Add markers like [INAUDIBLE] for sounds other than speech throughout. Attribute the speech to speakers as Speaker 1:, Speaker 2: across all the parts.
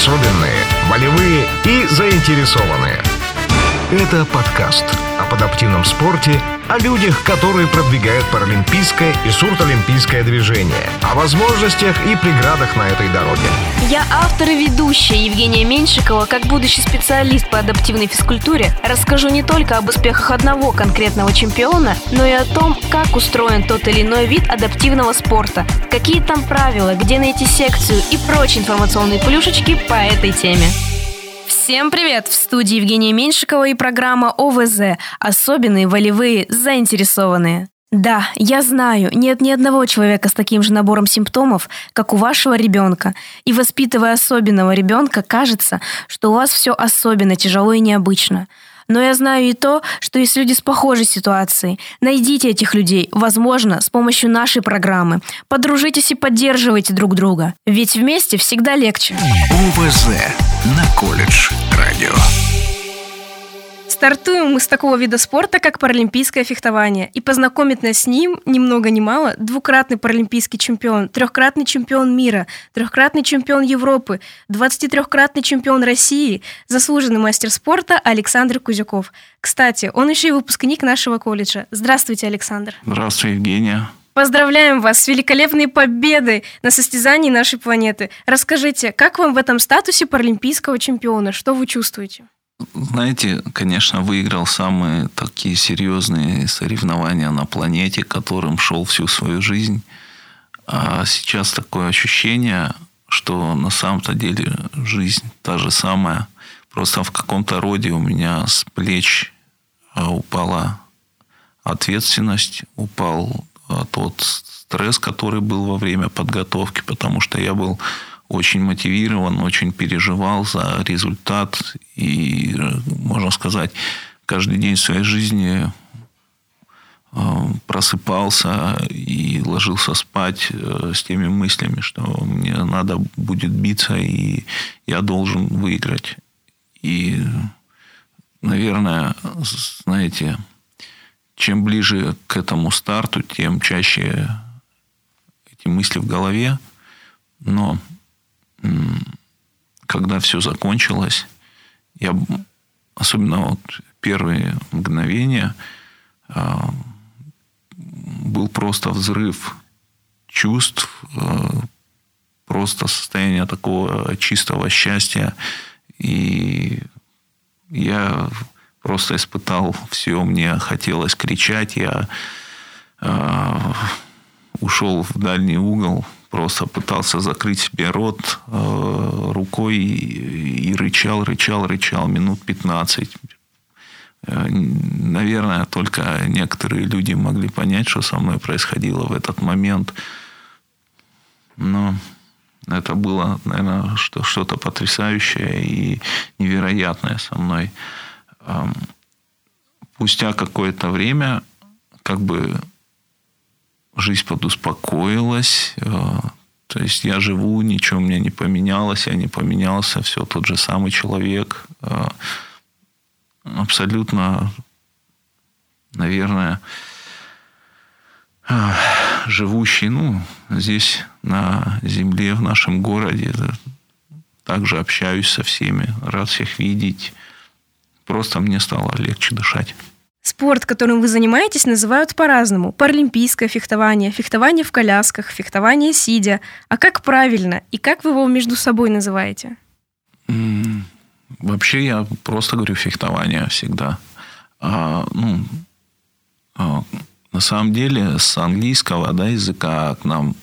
Speaker 1: особенные, волевые и заинтересованные. Это подкаст об адаптивном спорте, о людях, которые продвигают паралимпийское и сурдолимпийское движение, о возможностях и преградах на этой дороге.
Speaker 2: Я автор и ведущая Евгения Меньшикова. Как будущий специалист по адаптивной физкультуре, расскажу не только об успехах одного конкретного чемпиона, но и о том, как устроен тот или иной вид адаптивного спорта, какие там правила, где найти секцию и прочие информационные плюшечки по этой теме. Всем привет! В студии Евгения Меньшикова и программа ОВЗ «Особенные, волевые, заинтересованные». Да, я знаю, нет ни одного человека с таким же набором симптомов, как у вашего ребенка. И воспитывая особенного ребенка, кажется, что у вас все особенно тяжело и необычно. Но я знаю и то, что есть люди с похожей ситуацией. Найдите этих людей, возможно, с помощью нашей программы. Подружитесь и поддерживайте друг друга. Ведь вместе всегда легче.
Speaker 3: ОВЗ на колледж радио.
Speaker 2: Стартуем мы с такого вида спорта, как паралимпийское фехтование. И познакомит нас с ним, ни много ни мало, двукратный паралимпийский чемпион, трехкратный чемпион мира, трехкратный чемпион Европы, 23-кратный чемпион России, заслуженный мастер спорта Александр Кузяков. Кстати, он еще и выпускник нашего колледжа. Здравствуйте, Александр.
Speaker 4: Здравствуй, Евгения.
Speaker 2: Поздравляем вас с великолепной победой на состязании нашей планеты. Расскажите, как вам в этом статусе паралимпийского чемпиона? Что вы чувствуете?
Speaker 4: Знаете, конечно, выиграл самые такие серьезные соревнования на планете, которым шел всю свою жизнь. А сейчас такое ощущение, что на самом-то деле жизнь та же самая. Просто в каком-то роде у меня с плеч а, упала ответственность, упал а, тот стресс, который был во время подготовки, потому что я был очень мотивирован, очень переживал за результат. И, можно сказать, каждый день своей жизни э, просыпался и ложился спать э, с теми мыслями, что мне надо будет биться, и я должен выиграть. И, наверное, знаете, чем ближе к этому старту, тем чаще эти мысли в голове. Но когда все закончилось, я особенно вот первые мгновения а, был просто взрыв чувств, а, просто состояние такого чистого счастья. И я просто испытал все, мне хотелось кричать, я э, ушел в дальний угол, просто пытался закрыть себе рот э, рукой и, и рычал, рычал, рычал минут 15. Э, наверное, только некоторые люди могли понять, что со мной происходило в этот момент. Но это было, наверное, что, что-то потрясающее и невероятное со мной. Эм, спустя какое-то время, как бы жизнь подуспокоилась. Э, то есть я живу, ничего у меня не поменялось, я не поменялся, все тот же самый человек. Э, абсолютно, наверное, э, живущий, ну, здесь на земле, в нашем городе. Также общаюсь со всеми, рад всех видеть. Просто мне стало легче дышать.
Speaker 2: Спорт, которым вы занимаетесь, называют по-разному. Паралимпийское фехтование, фехтование в колясках, фехтование сидя. А как правильно и как вы его между собой называете?
Speaker 4: Вообще я просто говорю фехтование всегда. А, ну, а, на самом деле с английского да, языка к нам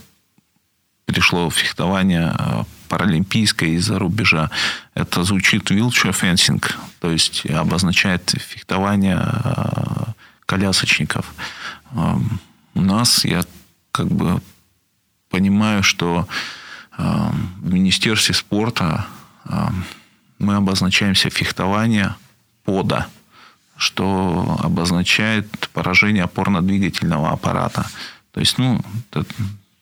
Speaker 4: пришло фехтование а, паралимпийское из-за рубежа. Это звучит wheelchair fencing, то есть обозначает фехтование а, колясочников. А, у нас я как бы понимаю, что в Министерстве спорта мы обозначаемся фехтование пода, что обозначает поражение опорно-двигательного аппарата. То есть, ну,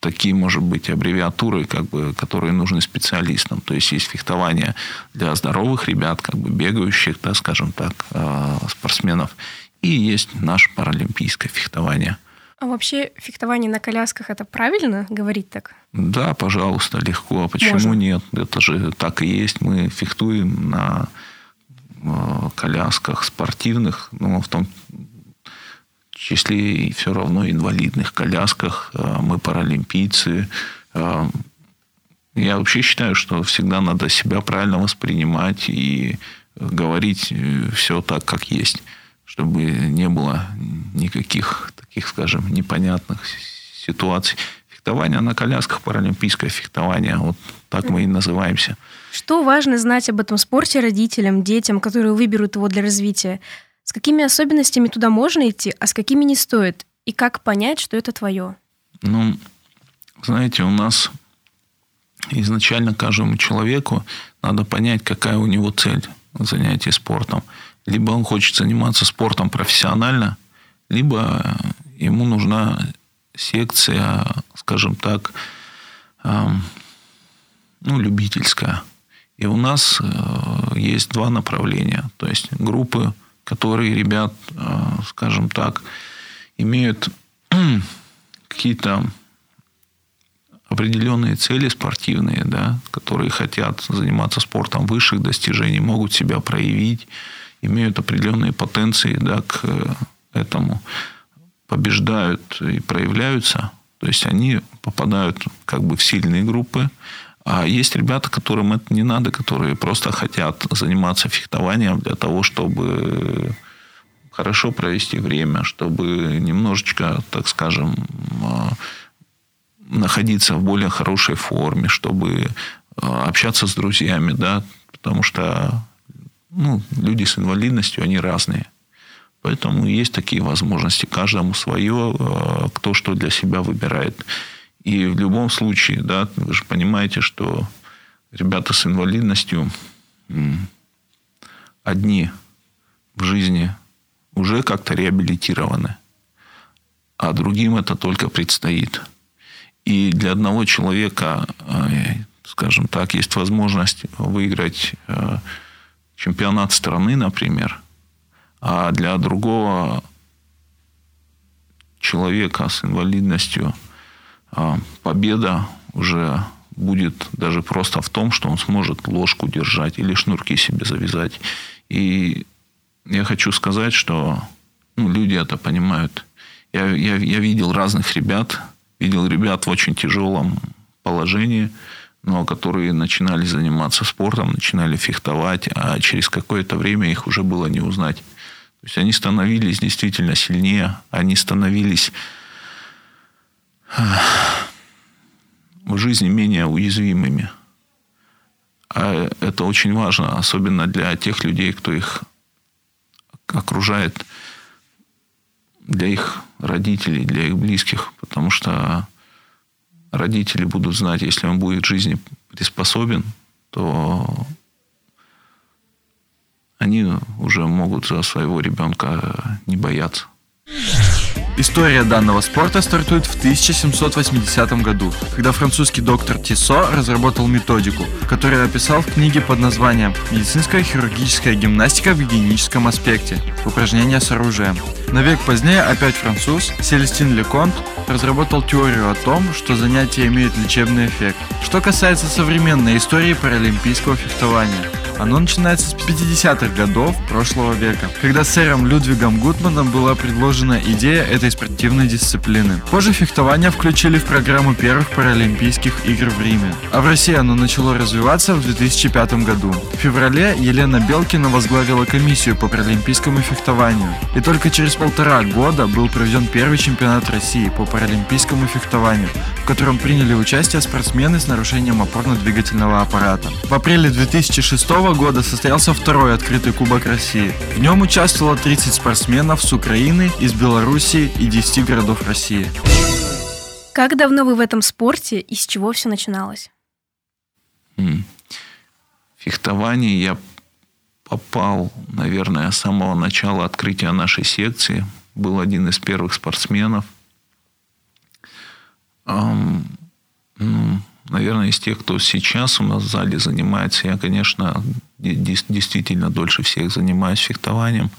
Speaker 4: такие, может быть, аббревиатуры, как бы, которые нужны специалистам. То есть есть фехтование для здоровых ребят, как бы бегающих, да, скажем так, э, спортсменов. И есть наше паралимпийское фехтование.
Speaker 2: А вообще фехтование на колясках это правильно говорить так?
Speaker 4: Да, пожалуйста, легко. А почему
Speaker 2: Можно.
Speaker 4: нет? Это же так и есть. Мы фехтуем на э, колясках спортивных, но в том числе и все равно инвалидных колясках. Э, Мы паралимпийцы. Э, Я вообще считаю, что всегда надо себя правильно воспринимать и говорить все так, как есть, чтобы не было никаких таких, скажем, непонятных ситуаций. Фехтование на колясках, паралимпийское фехтование, вот так мы и называемся.
Speaker 2: Что важно знать об этом спорте родителям, детям, которые выберут его для развития? С какими особенностями туда можно идти, а с какими не стоит? И как понять, что это твое?
Speaker 4: Ну, знаете, у нас изначально каждому человеку надо понять, какая у него цель занятия спортом. Либо он хочет заниматься спортом профессионально, либо ему нужна секция, скажем так, ну, любительская. И у нас э, есть два направления. То есть группы, которые ребят, э, скажем так, имеют [CLEARS THROAT] какие-то определенные цели спортивные, да, которые хотят заниматься спортом высших достижений, могут себя проявить, имеют определенные потенции да, к этому, побеждают и проявляются. То есть они попадают как бы в сильные группы. А есть ребята, которым это не надо, которые просто хотят заниматься фехтованием для того, чтобы хорошо провести время, чтобы немножечко, так скажем, находиться в более хорошей форме, чтобы общаться с друзьями, да, потому что ну, люди с инвалидностью, они разные. Поэтому есть такие возможности. Каждому свое, кто что для себя выбирает. И в любом случае, да, вы же понимаете, что ребята с инвалидностью одни в жизни уже как-то реабилитированы, а другим это только предстоит. И для одного человека, скажем так, есть возможность выиграть чемпионат страны, например, а для другого человека с инвалидностью победа уже будет даже просто в том, что он сможет ложку держать или шнурки себе завязать. И я хочу сказать, что ну, люди это понимают. Я, я, я видел разных ребят, видел ребят в очень тяжелом положении, но которые начинали заниматься спортом, начинали фехтовать, а через какое-то время их уже было не узнать. То есть они становились действительно сильнее, они становились в жизни менее уязвимыми. А это очень важно, особенно для тех людей, кто их окружает, для их родителей, для их близких, потому что родители будут знать, если он будет в жизни приспособен, то они уже могут за своего ребенка не бояться.
Speaker 5: История данного спорта стартует в 1780 году, когда французский доктор Тисо разработал методику, которую описал в книге под названием «Медицинская хирургическая гимнастика в гигиеническом аспекте. Упражнения с оружием». На век позднее опять француз Селестин Леконт разработал теорию о том, что занятия имеют лечебный эффект. Что касается современной истории паралимпийского фехтования, оно начинается с 50-х годов прошлого века, когда сэром Людвигом Гутманом была предложена идея этой спортивной дисциплины. Позже фехтование включили в программу первых Паралимпийских игр в Риме, а в России оно начало развиваться в 2005 году. В феврале Елена Белкина возглавила комиссию по паралимпийскому фехтованию, и только через полтора года был проведен первый чемпионат России по паралимпийскому фехтованию, в котором приняли участие спортсмены с нарушением опорно-двигательного аппарата. В апреле 2006 года состоялся второй открытый Кубок России. В нем участвовало 30 спортсменов с Украины, из Белоруссии и 10 городов России.
Speaker 2: Как давно вы в этом спорте и с чего все начиналось?
Speaker 4: Фехтование я попал, наверное, с самого начала открытия нашей секции. Был один из первых спортсменов. Ну, наверное, из тех, кто сейчас у нас в зале занимается, я, конечно, действительно дольше всех занимаюсь фехтованием.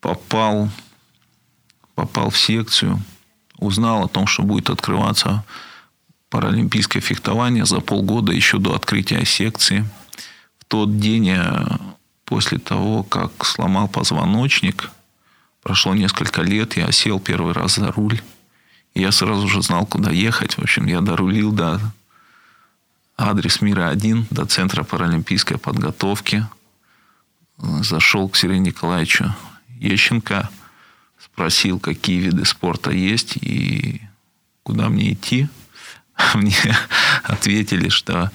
Speaker 4: Попал, попал в секцию узнал о том, что будет открываться паралимпийское фехтование за полгода еще до открытия секции. В тот день, после того, как сломал позвоночник, прошло несколько лет, я сел первый раз за руль. И я сразу же знал, куда ехать. В общем, я дорулил до адрес мира 1, до Центра паралимпийской подготовки. Зашел к Сергею Николаевичу Ещенко, спросил, какие виды спорта есть и куда мне идти. [LAUGHS] Мне ответили, что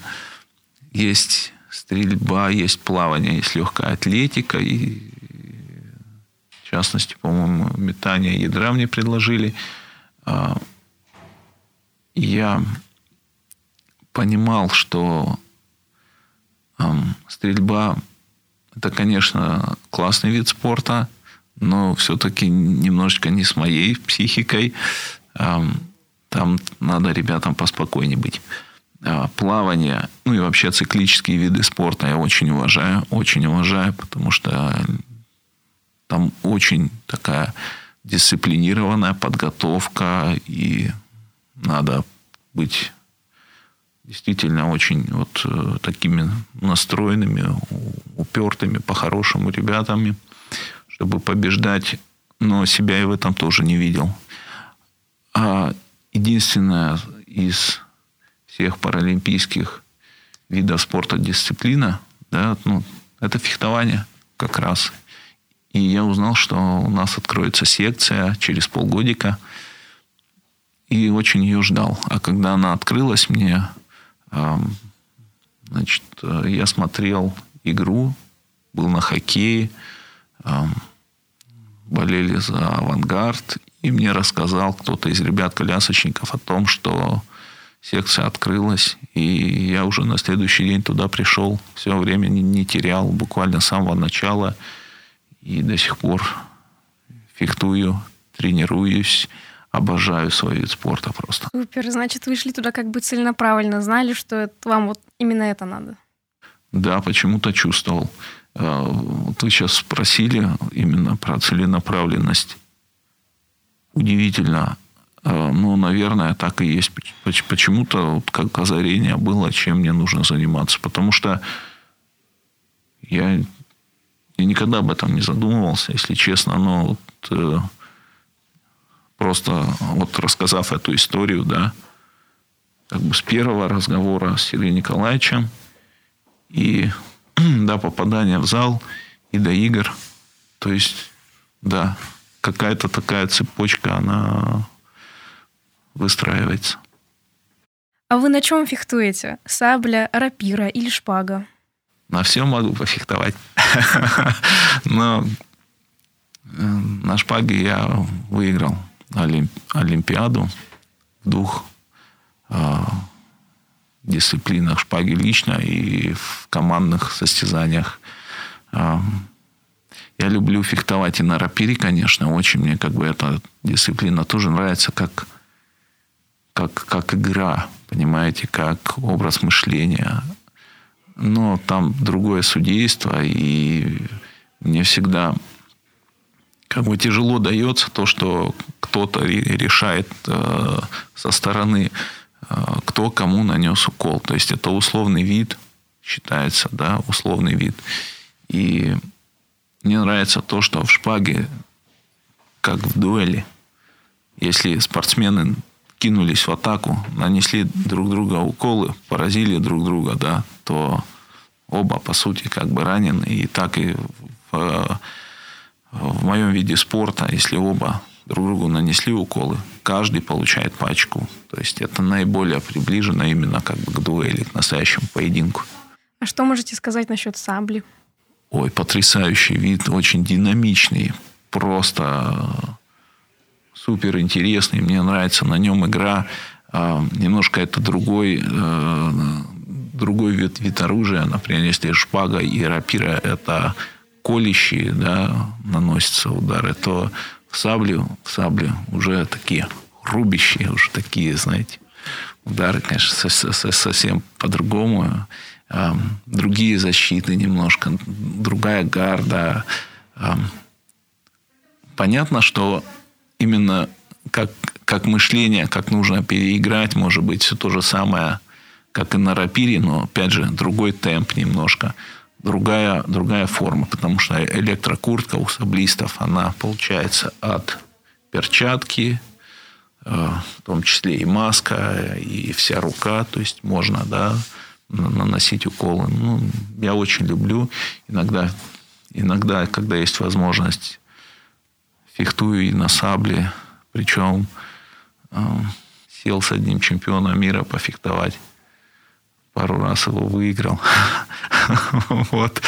Speaker 4: есть стрельба, есть плавание, есть легкая атлетика. И, в частности, по-моему, метание ядра мне предложили. А, я понимал, что стрельба это, конечно, классный вид спорта, но все-таки немножечко не с моей психикой. Там надо ребятам поспокойнее быть. А, плавание, ну и вообще циклические виды спорта я очень уважаю, очень уважаю, потому что там очень такая дисциплинированная подготовка, и надо быть действительно очень вот э, такими настроенными, упертыми, по-хорошему ребятами, чтобы побеждать, но себя я в этом тоже не видел. А единственная из всех паралимпийских видов спорта дисциплина, да, ну, это фехтование как раз. И я узнал, что у нас откроется секция через полгодика. И очень ее ждал. А когда она открылась, мне, значит, я смотрел игру, был на хоккее, болели за авангард. И мне рассказал кто-то из ребят-колясочников о том, что секция открылась, и я уже на следующий день туда пришел, все время не, не терял, буквально с самого начала, и до сих пор фехтую, тренируюсь, обожаю свой вид спорта просто.
Speaker 2: Супер, значит, вы шли туда как бы целенаправленно, знали, что это, вам вот именно это надо?
Speaker 4: Да, почему-то чувствовал. А, вот вы сейчас спросили именно про целенаправленность. Удивительно. А, ну, наверное, так и есть. Почему-то вот как озарение было, чем мне нужно заниматься. Потому что я, я никогда об этом не задумывался, если честно. Но вот, э, просто вот рассказав эту историю, да, как бы с первого разговора с Сергеем Николаевичем и [CLEARS THROAT] до попадания в зал и до игр. То есть, да, какая-то такая цепочка, она выстраивается.
Speaker 2: А вы на чем фехтуете? Сабля, рапира или шпага?
Speaker 4: На всем могу пофехтовать. [LAUGHS] Но э, на шпаге я выиграл Олимпиаду в двух а, дисциплинах шпаги лично и в командных состязаниях. А, я люблю фехтовать и на рапире, конечно. Очень мне как бы эта дисциплина тоже нравится как, как, как игра, понимаете, как образ мышления. Но там другое судейство, и мне всегда как бы тяжело дается то, что кто-то решает э, со стороны а, кто кому нанес укол. То есть это условный вид считается, да, условный вид. И мне нравится то, что в шпаге, как в дуэли, если спортсмены кинулись в атаку, нанесли друг друга уколы, поразили друг друга, да, то оба, по сути, как бы ранены. И так и в, в моем виде спорта, если оба друг другу нанесли уколы, каждый получает пачку. То есть это наиболее приближено именно как бы к дуэли, к настоящему поединку.
Speaker 2: А что можете сказать насчет сабли?
Speaker 4: Ой, потрясающий вид, очень динамичный, просто супер интересный. Мне нравится на нем игра. А, немножко это другой, э, другой вид, вид оружия. Например, если шпага и рапира – это колющие, да, наносятся удары, то в саблю, в саблю уже такие рубящие, уже такие, знаете, удары, конечно, совсем по-другому. Другие защиты немножко, другая гарда. Понятно, что именно как, как мышление, как нужно переиграть, может быть, все то же самое, как и на рапире, но, опять же, другой темп немножко, другая, другая форма, потому что электрокуртка у саблистов, она получается от перчатки, э, в том числе и маска, и вся рука, то есть можно, да, наносить уколы. Ну, я очень люблю. Иногда, иногда, когда есть возможность, фехтую и на сабле. Причем э, сел с одним чемпионом мира пофехтовать. Пару раз его выиграл. [LAUGHS] Вот.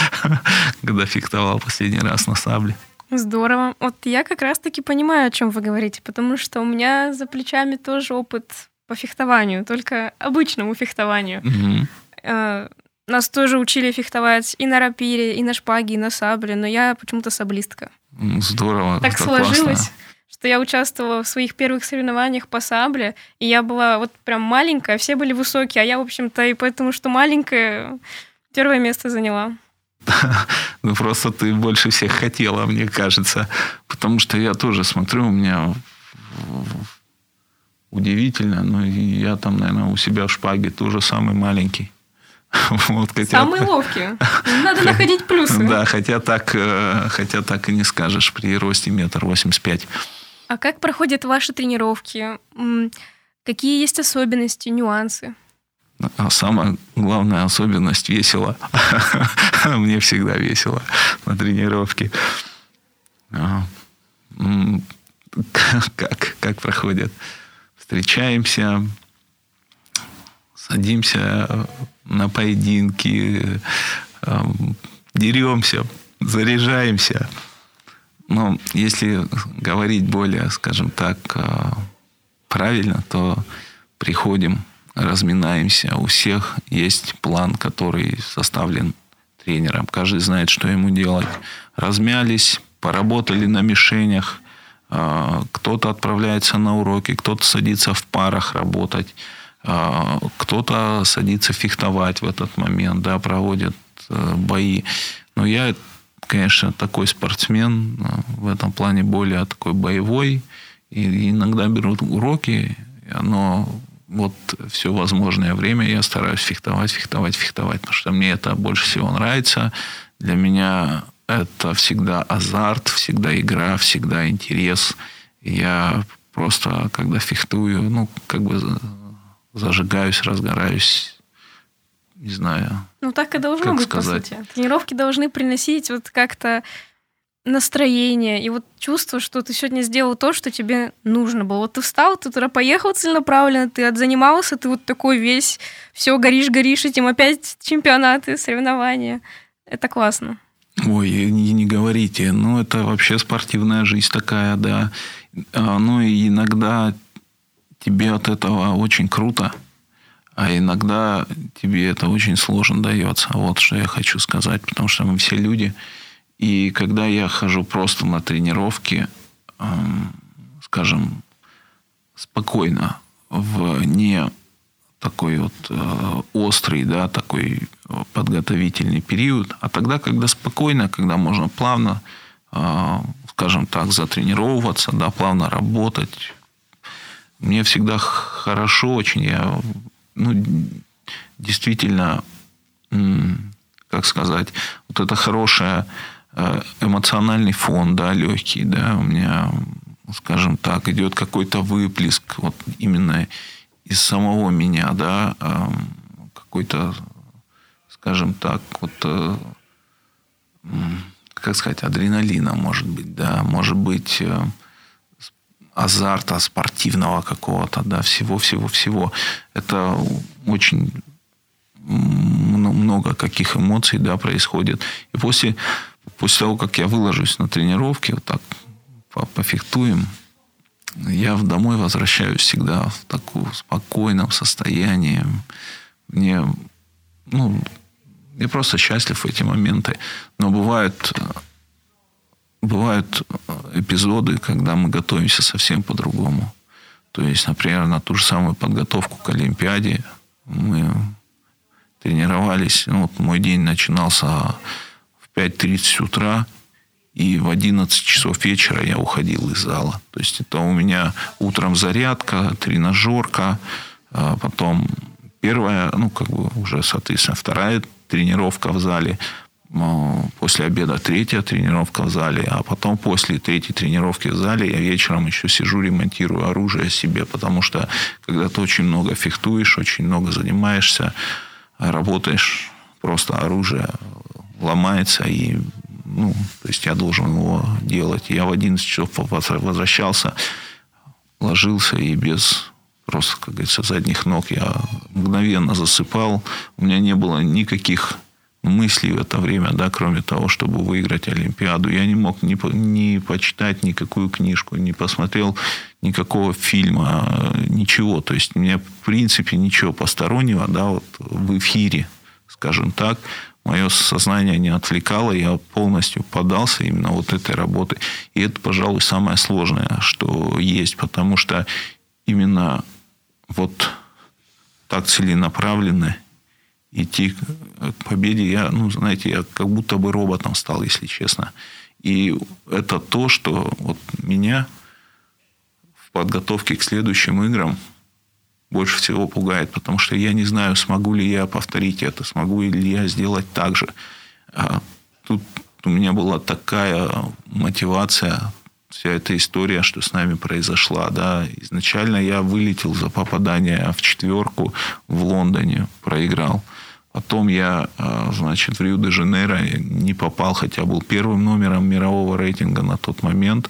Speaker 4: Когда фехтовал последний раз на сабле.
Speaker 2: Здорово. Вот я как раз-таки понимаю, о чем вы говорите, потому что у меня за плечами тоже опыт по фехтованию, только обычному фехтованию. Нас тоже учили фехтовать и на рапире, и на шпаге, и на сабле, но я почему-то саблистка.
Speaker 4: Здорово.
Speaker 2: Так сложилось,
Speaker 4: классно.
Speaker 2: что я участвовала в своих первых соревнованиях по сабле, и я была вот прям маленькая, все были высокие, а я, в общем-то, и поэтому, что маленькая, первое место заняла. [LAUGHS]
Speaker 4: Ну, просто ты больше всех хотела, мне кажется. Потому что я тоже смотрю, у меня удивительно, но я там, наверное, у себя в шпаге тоже самый маленький. [LAUGHS] Вот, хотя-
Speaker 2: Самые ловкие. Надо находить плюсы.
Speaker 4: Да, хотя так, э, хотя так и не скажешь при росте метр восемьдесят пять.
Speaker 2: А как проходят ваши тренировки? Какие есть особенности, нюансы?
Speaker 4: А самая главная особенность весело. [LAUGHS] Мне всегда весело на тренировке. А, [LAUGHS] Как, как проходят? Встречаемся, садимся на поединки, эм, деремся, заряжаемся. Но если говорить более, скажем так, э, правильно, то приходим, разминаемся. У всех есть план, который составлен тренером. Каждый знает, что ему делать. Размялись, поработали на мишенях. э, Кто-то отправляется на уроки, кто-то садится в парах работать. Э, Кто-то садится фехтовать в этот момент, да, проводит э, бои. Но я, конечно, такой спортсмен, э, в этом плане более такой боевой. И иногда берут уроки, но вот все возможное время я стараюсь фехтовать, фехтовать, фехтовать, потому что мне это больше всего нравится. Для меня это всегда азарт, всегда игра, всегда интерес. Я просто, когда фехтую, ну, как бы зажигаюсь, разгораюсь, не знаю.
Speaker 2: Ну, так и должно
Speaker 4: Как
Speaker 2: быть,
Speaker 4: сказать?
Speaker 2: по сути. Тренировки должны приносить вот как-то настроение и вот чувство, что ты сегодня сделал то, что тебе нужно было. Вот ты встал, ты туда поехал целенаправленно, ты отзанимался, ты вот такой весь, все горишь, горишь, этим опять чемпионаты, соревнования. Это классно.
Speaker 4: Ой, не, не говорите. Ну, это вообще спортивная жизнь такая, да. А, Ну, и иногда тебе от этого очень круто, а иногда тебе это очень сложно дается. Вот что я хочу сказать, потому что мы все люди. И когда я хожу просто на тренировки, скажем, спокойно, в не такой вот э, острый, да, такой подготовительный период, а тогда, когда спокойно, когда можно плавно, э, скажем так, затренировываться, да, плавно работать, мне всегда хорошо очень, я, ну, действительно, как сказать, вот это хорошее э, эмоциональный фон, да, легкий, да, у меня, скажем так, идет какой-то выплеск вот именно из самого меня, да, какой-то, скажем так, вот, э, как сказать, адреналина, может быть, да, может быть, э, азарта спортивного какого-то, да, всего-всего-всего. Это очень много каких эмоций, да, происходит. И после, после того, как я выложусь на тренировке, вот так по- пофехтуем, я домой возвращаюсь всегда в таком спокойном состоянии. Мне, ну, я просто счастлив в эти моменты. Но бывают, бывают э, эпизоды, когда мы готовимся совсем по-другому. То есть, например, на ту же самую подготовку к Олимпиаде мы тренировались. Ну, вот мой день начинался в 5.30 утра, и в 11 часов вечера я уходил из зала. То есть это у меня утром зарядка, тренажерка, а потом первая, ну, как бы уже, соответственно, вторая тренировка в зале, после обеда третья тренировка в зале, а потом после третьей тренировки в зале я вечером еще сижу, ремонтирую оружие себе, потому что когда ты очень много фехтуешь, очень много занимаешься, работаешь, просто оружие ломается, и ну, то есть я должен его делать. Я в 11 часов возвращался, ложился и без просто, как говорится, задних ног я мгновенно засыпал. У меня не было никаких мыслей в это время, да, кроме того, чтобы выиграть Олимпиаду. Я не мог ни, ни почитать никакую книжку, не посмотрел никакого фильма, ничего. То есть, мне, в принципе, ничего постороннего, да, вот в эфире, скажем так, мое сознание не отвлекало, я полностью подался именно вот этой работы. И это, пожалуй, самое сложное, что есть, потому что именно вот так целенаправленно идти к победе, я, ну, знаете, я как будто бы роботом стал, если честно. И это то, что вот меня в подготовке к следующим играм больше всего пугает, потому что я не знаю, смогу ли я повторить это, смогу ли я сделать так же. А тут у меня была такая мотивация, вся эта история, что с нами произошла. Да. Изначально я вылетел за попадание в четверку в Лондоне, проиграл. Потом я, а, значит, в Рио-де-Жанейро не попал, хотя был первым номером мирового рейтинга на тот момент.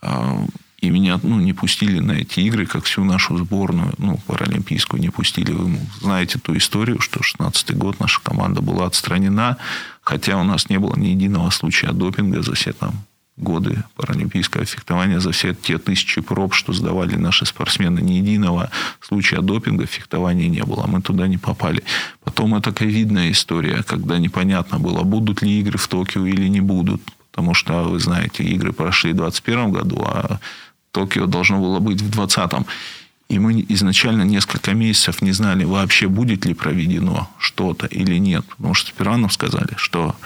Speaker 4: А, и меня ну, не пустили на эти игры, как всю нашу сборную, ну, паралимпийскую не пустили. Вы знаете ту историю, что 16 год наша команда была отстранена, хотя у нас не было ни единого случая допинга за все там годы паралимпийского фехтования, за все те тысячи проб, что сдавали наши спортсмены, ни единого случая допинга в фехтовании не было. Мы туда не попали. Потом это ковидная история, когда непонятно было, будут ли игры в Токио или не будут. Потому что, вы знаете, игры прошли в 2021 году, а Токио должно было быть в 2020. И мы изначально несколько месяцев не знали вообще, будет ли проведено что-то или нет. Потому что нам сказали, что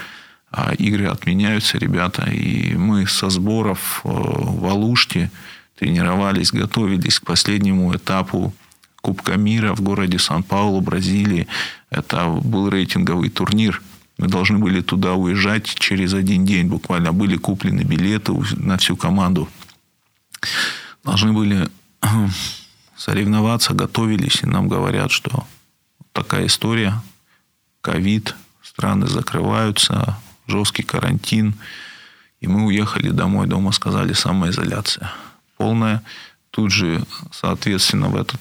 Speaker 4: а игры отменяются, ребята. И мы со сборов э, в Алуште тренировались, готовились к последнему этапу Кубка мира в городе Сан-Паулу, Бразилии. Это был рейтинговый турнир. Мы должны были туда уезжать через один день. Буквально были куплены билеты на всю команду. Должны были соревноваться, готовились. И нам говорят, что такая история. Ковид, страны закрываются, жесткий карантин. И мы уехали домой. Дома сказали самоизоляция полная. Тут же, соответственно, в этот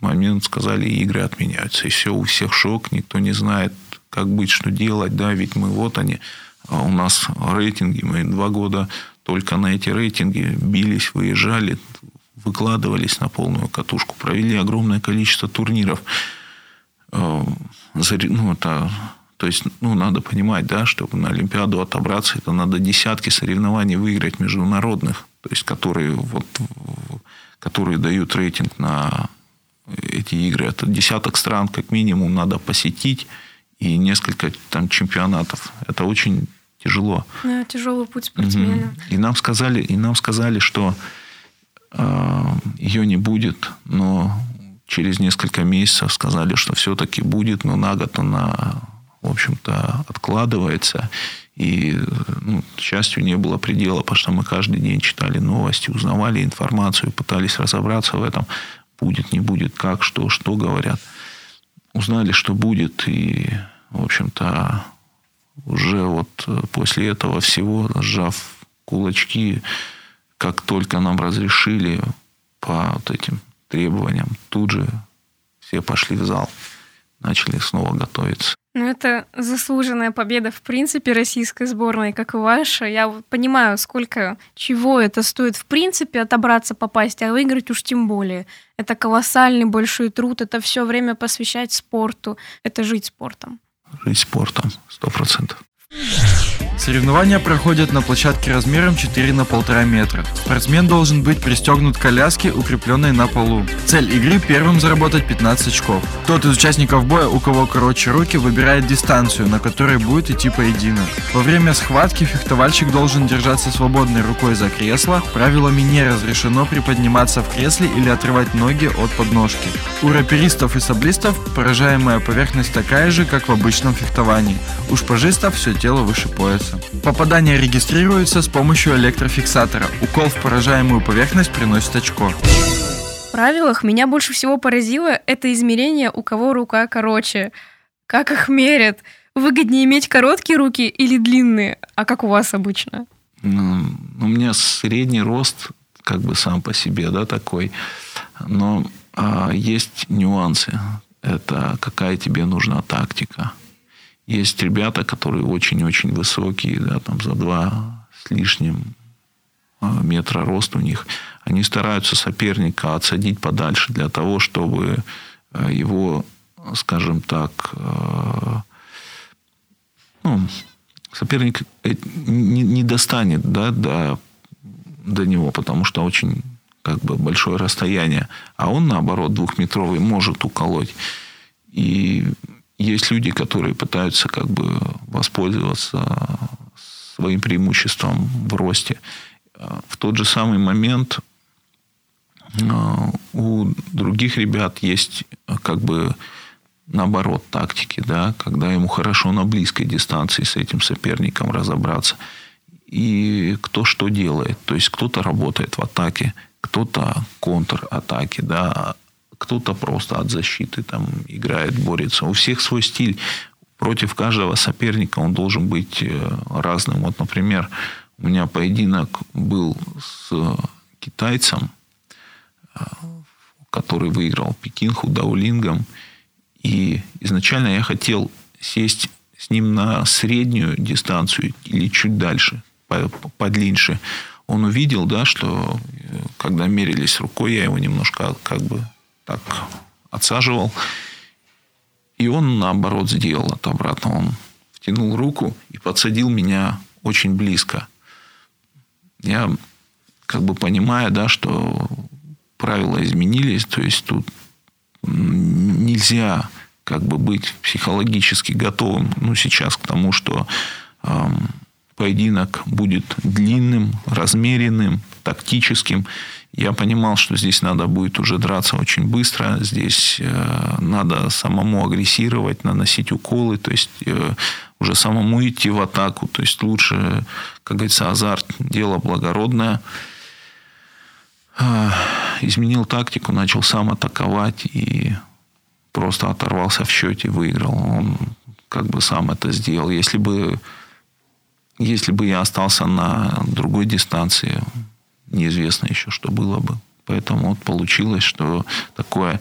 Speaker 4: момент сказали, игры отменяются. И все, у всех шок, никто не знает, как быть, что делать. Да, ведь мы вот они, а у нас рейтинги, мы два года только на эти рейтинги бились, выезжали, выкладывались на полную катушку, провели огромное количество турниров. Э, ну, это то есть, ну, надо понимать, да, чтобы на Олимпиаду отобраться, это надо десятки соревнований выиграть международных, то есть, которые, вот, которые дают рейтинг на эти игры. Это десяток стран, как минимум, надо посетить, и несколько там чемпионатов. Это очень тяжело.
Speaker 2: Да, тяжелый путь спортсмена. Угу.
Speaker 4: И нам сказали, и нам сказали, что э, ее не будет, но через несколько месяцев сказали, что все-таки будет, но на год она в общем-то, откладывается. И, ну, к счастью, не было предела, потому что мы каждый день читали новости, узнавали информацию, пытались разобраться в этом. Будет, не будет, как, что, что говорят. Узнали, что будет, и, в общем-то, уже вот после этого всего, сжав кулачки, как только нам разрешили по вот этим требованиям, тут же все пошли в зал, начали снова готовиться.
Speaker 2: Ну, это заслуженная победа, в принципе, российской сборной, как и ваша. Я понимаю, сколько чего это стоит, в принципе, отобраться, попасть, а выиграть уж тем более. Это колоссальный большой труд, это все время посвящать спорту, это жить спортом.
Speaker 4: Жить спортом, сто процентов.
Speaker 5: Соревнования проходят на площадке размером 4 на 1,5 метра. Спортсмен должен быть пристегнут к коляске, укрепленной на полу. Цель игры – первым заработать 15 очков. Тот из участников боя, у кого короче руки, выбирает дистанцию, на которой будет идти поединок. Во время схватки фехтовальщик должен держаться свободной рукой за кресло. Правилами не разрешено приподниматься в кресле или отрывать ноги от подножки. У раперистов и саблистов поражаемая поверхность такая же, как в обычном фехтовании. У шпажистов все тело выше пояса. Попадание регистрируется с помощью электрофиксатора. Укол в поражаемую поверхность приносит очко.
Speaker 2: В правилах меня больше всего поразило это измерение, у кого рука короче. Как их мерят? Выгоднее иметь короткие руки или длинные? А как у вас обычно?
Speaker 4: Ну, у меня средний рост, как бы сам по себе, да, такой. Но а, есть нюансы. Это какая тебе нужна тактика. Есть ребята, которые очень-очень высокие, да, там за два с лишним а, метра рост у них. Они стараются соперника отсадить подальше для того, чтобы а, его, скажем так, а, ну, соперник э, не достанет да, до, до него, потому что очень как бы большое расстояние, а он, наоборот, двухметровый может уколоть. И есть люди, которые пытаются как бы воспользоваться своим преимуществом в росте. В тот же самый момент а, у других ребят есть как бы наоборот тактики, да, когда ему хорошо на близкой дистанции с этим соперником разобраться. И кто что делает. То есть кто-то работает в атаке, кто-то контр-атаки, да, кто-то просто от защиты там играет, борется. У всех свой стиль. Против каждого соперника он должен быть э, разным. Вот, например, у меня поединок был с китайцем, э, который выиграл Пекин Худаулингом. И изначально я хотел сесть с ним на среднюю дистанцию или чуть дальше, подлиннее. Он увидел, да, что э, когда мерились рукой, я его немножко как бы так отсаживал. И он, наоборот, сделал это обратно. Он втянул руку и подсадил меня очень близко. Я как бы понимаю, да, что правила изменились, то есть тут нельзя как бы быть психологически готовым, ну, сейчас к тому, что эм, поединок будет длинным, размеренным, тактическим. Я понимал, что здесь надо будет уже драться очень быстро, здесь э, надо самому агрессировать, наносить уколы, то есть э, уже самому идти в атаку, то есть лучше, как говорится, азарт, дело благородное. Э, изменил тактику, начал сам атаковать и просто оторвался в счете, выиграл. Он как бы сам это сделал. Если бы, если бы я остался на другой дистанции, неизвестно еще, что было бы. Поэтому вот получилось, что такое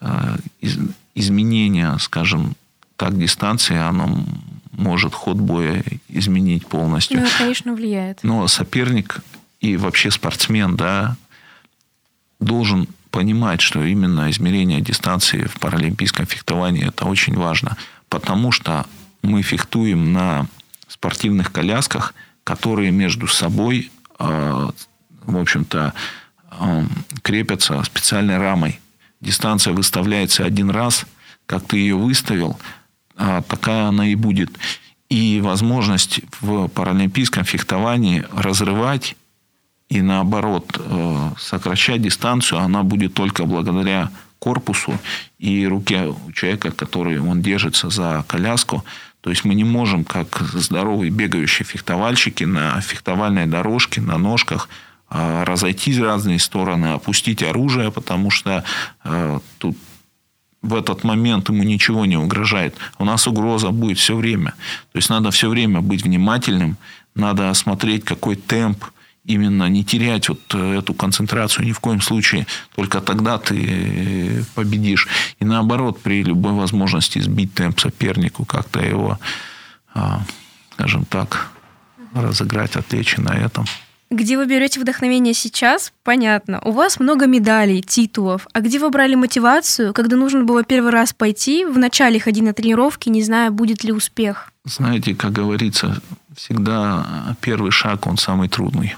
Speaker 4: э, из, изменение, скажем так, дистанции, оно может ход боя изменить полностью.
Speaker 2: Ну, конечно, влияет.
Speaker 4: Но соперник и вообще спортсмен, да, должен понимать, что именно измерение дистанции в паралимпийском фехтовании это очень важно, потому что мы фехтуем на спортивных колясках, которые между собой э, в общем-то, крепятся специальной рамой. Дистанция выставляется один раз, как ты ее выставил, такая она и будет. И возможность в паралимпийском фехтовании разрывать и наоборот э, сокращать дистанцию, она будет только благодаря корпусу и руке человека, который он держится за коляску. То есть мы не можем, как здоровые бегающие фехтовальщики на фехтовальной дорожке, на ножках – разойтись в разные стороны, опустить оружие, потому что э, тут в этот момент ему ничего не угрожает. У нас угроза будет все время. То есть надо все время быть внимательным, надо смотреть, какой темп, именно не терять вот э, эту концентрацию ни в коем случае. Только тогда ты победишь. И наоборот, при любой возможности сбить темп сопернику, как-то его, а, скажем так, разыграть, отвлечь на этом.
Speaker 2: Где вы берете вдохновение сейчас, понятно. У вас много медалей, титулов. А где вы брали мотивацию, когда нужно было первый раз пойти, вначале ходить на тренировки, не зная, будет ли успех?
Speaker 4: Знаете, как говорится, всегда первый шаг, он самый трудный.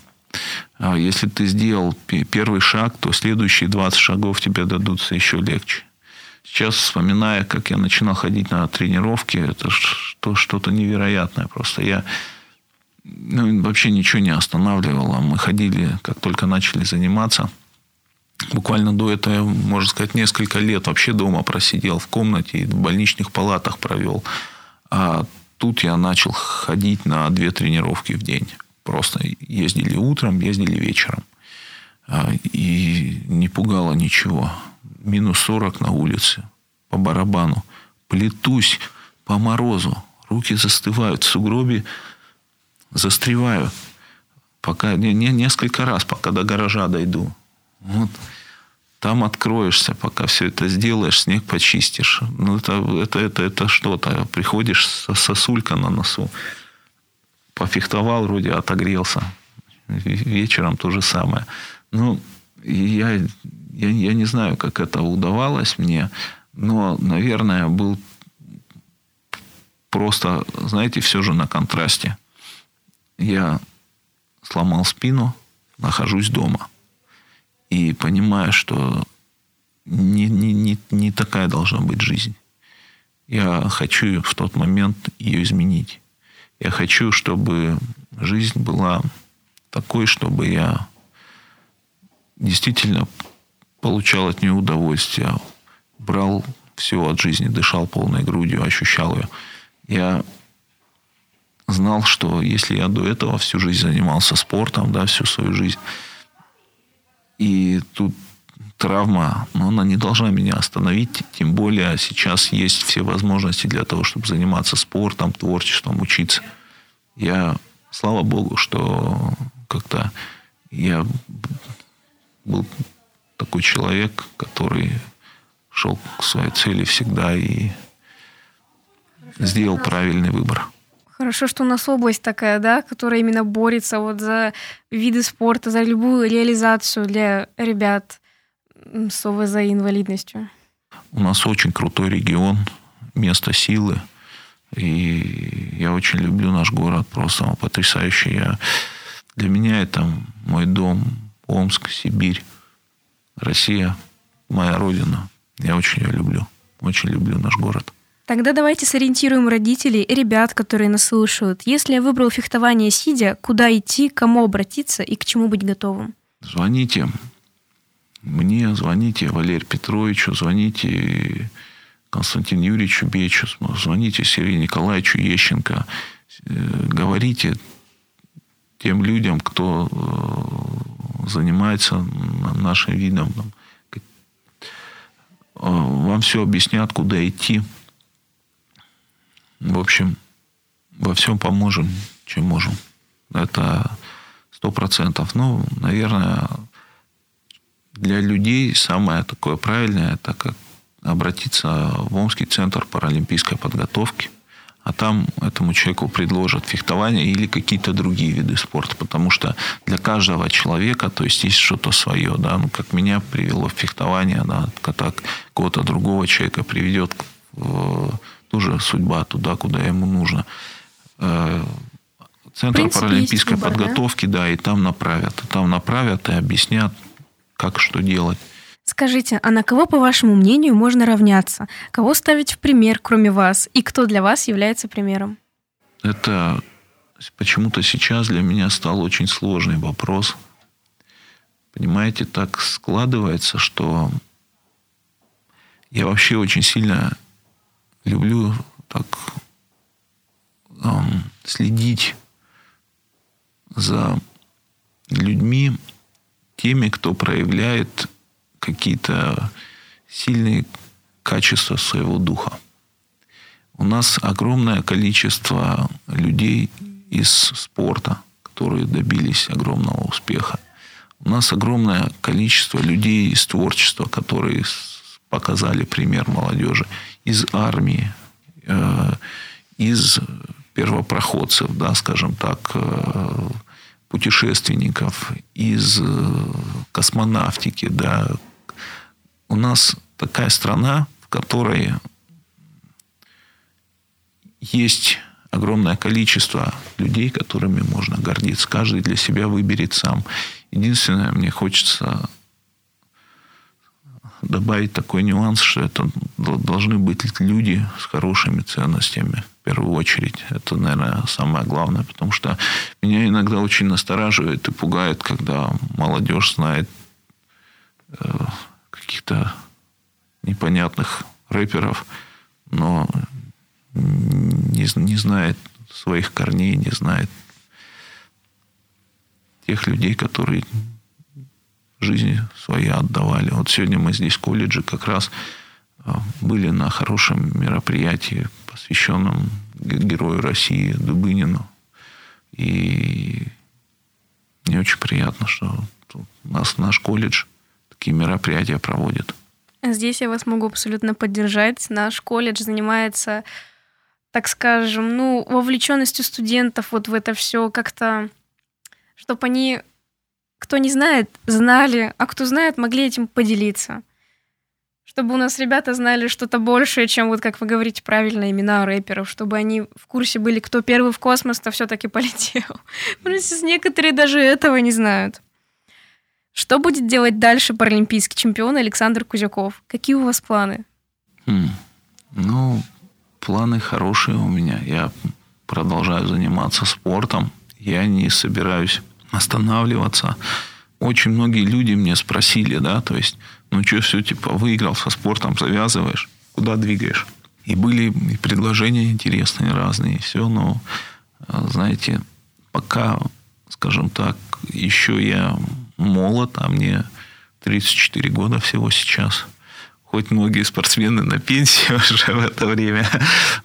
Speaker 4: А если ты сделал первый шаг, то следующие 20 шагов тебе дадутся еще легче. Сейчас, вспоминая, как я начинал ходить на тренировки, это что-то невероятное просто. Я ну, вообще ничего не останавливало. Мы ходили, как только начали заниматься. Буквально до этого, можно сказать, несколько лет вообще дома просидел в комнате и в больничных палатах провел. А тут я начал ходить на две тренировки в день. Просто ездили утром, ездили вечером. А, и не пугало ничего. Минус 40 на улице, по барабану. Плетусь по морозу. Руки застывают в сугробе застреваю. Пока, не, не, несколько раз, пока до гаража дойду. Вот. Там откроешься, пока все это сделаешь, снег почистишь. Ну, это, это, это, это что-то. Приходишь со сосулька на носу. Пофехтовал, вроде отогрелся. Вечером то же самое. Ну, я, я, я не знаю, как это удавалось мне, но, наверное, был просто, знаете, все же на контрасте я сломал спину, нахожусь дома. И понимаю, что не, не, не, не такая должна быть жизнь. Я хочу в тот момент ее изменить. Я хочу, чтобы жизнь была такой, чтобы я действительно получал от нее удовольствие, брал все от жизни, дышал полной грудью, ощущал ее. Я знал, что если я до этого всю жизнь занимался спортом, да, всю свою жизнь, и тут травма, но она не должна меня остановить, тем более сейчас есть все возможности для того, чтобы заниматься спортом, творчеством, учиться. Я, слава богу, что как-то я был такой человек, который шел к своей цели всегда и сделал правильный выбор.
Speaker 2: Хорошо, что у нас область такая, да, которая именно борется вот за виды спорта, за любую реализацию для ребят с ОВЗ и инвалидностью.
Speaker 4: У нас очень крутой регион, место силы. И я очень люблю наш город, просто он потрясающий. Я, для меня это мой дом, Омск, Сибирь, Россия, моя родина. Я очень ее люблю. Очень люблю наш город.
Speaker 2: Тогда давайте сориентируем родителей и ребят, которые нас слушают. Если я выбрал фехтование сидя, куда идти, к кому обратиться и к чему быть готовым?
Speaker 4: Звоните мне, звоните Валерию Петровичу, звоните Константину Юрьевичу Бечу, звоните Сергею Николаевичу Ещенко. Э, говорите тем людям, кто э, занимается нашим видом. Э, вам все объяснят, куда идти. В общем, во всем поможем, чем можем. Это сто процентов. Ну, наверное, для людей самое такое правильное, это как обратиться в Омский центр паралимпийской подготовки, а там этому человеку предложат фехтование или какие-то другие виды спорта, потому что для каждого человека, то есть есть что-то свое, да, ну, как меня привело в фехтование, да, так кого-то другого человека приведет в тоже судьба туда, куда ему нужно. Э, Центр принципе, паралимпийской выбор, подготовки, да? да, и там направят. И там направят и объяснят, как что делать.
Speaker 2: Скажите, а на кого, по вашему мнению, можно равняться? Кого ставить в пример, кроме вас? И кто для вас является примером?
Speaker 4: Это почему-то сейчас для меня стал очень сложный вопрос. Понимаете, так складывается, что я вообще очень сильно люблю так эм, следить за людьми, теми, кто проявляет какие-то сильные качества своего духа. У нас огромное количество людей из спорта, которые добились огромного успеха. У нас огромное количество людей из творчества, которые показали пример молодежи из армии, э, из первопроходцев, да, скажем так, э, путешественников, из э, космонавтики, да. У нас такая страна, в которой есть огромное количество людей, которыми можно гордиться. Каждый для себя выберет сам. Единственное, мне хочется добавить такой нюанс, что это должны быть люди с хорошими ценностями в первую очередь. Это, наверное, самое главное, потому что меня иногда очень настораживает и пугает, когда молодежь знает э, каких-то непонятных рэперов, но не, не знает своих корней, не знает тех людей, которые жизни свои отдавали. Вот сегодня мы здесь в колледже как раз а, были на хорошем мероприятии, посвященном герою России Дубынину. И мне очень приятно, что у нас наш колледж такие мероприятия проводит.
Speaker 2: Здесь я вас могу абсолютно поддержать. Наш колледж занимается, так скажем, ну, вовлеченностью студентов вот в это все как-то, чтобы они кто не знает, знали, а кто знает, могли этим поделиться. Чтобы у нас ребята знали что-то большее, чем, вот как вы говорите, правильно, имена рэперов, чтобы они в курсе были, кто первый в космос-то все-таки полетел. [LAUGHS] Потому что некоторые даже этого не знают. Что будет делать дальше паралимпийский чемпион Александр Кузяков? Какие у вас планы?
Speaker 4: Хм. Ну, планы хорошие у меня. Я продолжаю заниматься спортом. Я не собираюсь останавливаться. Очень многие люди мне спросили, да, то есть, ну что, все, типа, выиграл со спортом, завязываешь, куда двигаешь? И были и предложения интересные разные, все, но, а, знаете, пока, скажем так, еще я молод, а мне 34 года всего сейчас. Хоть многие спортсмены на пенсии [LAUGHS] уже в это время.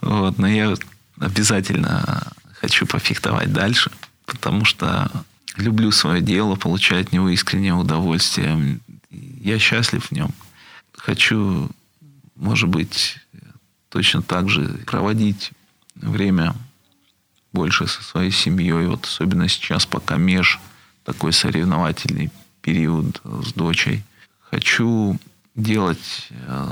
Speaker 4: Вот, но я обязательно хочу пофехтовать дальше, потому что люблю свое дело, получаю от него искреннее удовольствие. Я счастлив в нем. Хочу, может быть, точно так же проводить время больше со своей семьей. Вот особенно сейчас, пока меж такой соревновательный период с дочей. Хочу делать э,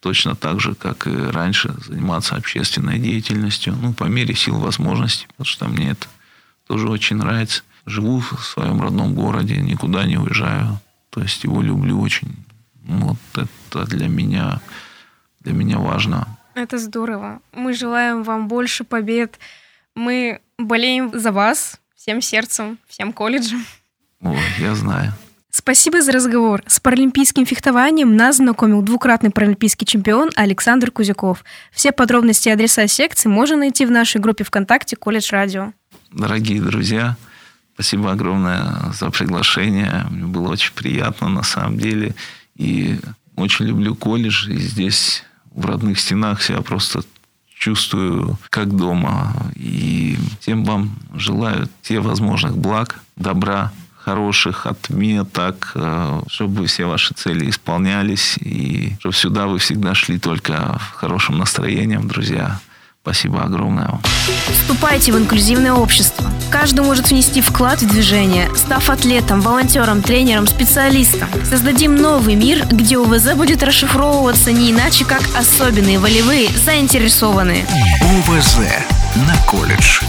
Speaker 4: точно так же, как и раньше, заниматься общественной деятельностью, ну, по мере сил возможностей, потому что мне это тоже очень нравится живу в своем родном городе, никуда не уезжаю. То есть его люблю очень. Вот это для меня, для меня важно.
Speaker 2: Это здорово. Мы желаем вам больше побед. Мы болеем за вас всем сердцем, всем колледжем.
Speaker 4: О, я знаю.
Speaker 2: Спасибо за разговор. С паралимпийским фехтованием нас знакомил двукратный паралимпийский чемпион Александр Кузяков. Все подробности и адреса секции можно найти в нашей группе ВКонтакте «Колледж Радио».
Speaker 4: Дорогие друзья, Спасибо огромное за приглашение. Мне было очень приятно на самом деле. И очень люблю колледж. И здесь в родных стенах себя просто чувствую как дома. И всем вам желаю те возможных благ, добра, хороших отметок, э, чтобы все ваши цели исполнялись, и чтобы сюда вы всегда шли только в хорошем настроении, друзья. Спасибо огромное вам.
Speaker 6: Вступайте в инклюзивное общество. Каждый может внести вклад в движение, став атлетом, волонтером, тренером, специалистом. Создадим новый мир, где УВЗ будет расшифровываться не иначе, как особенные, волевые, заинтересованные.
Speaker 3: УВЗ на колледж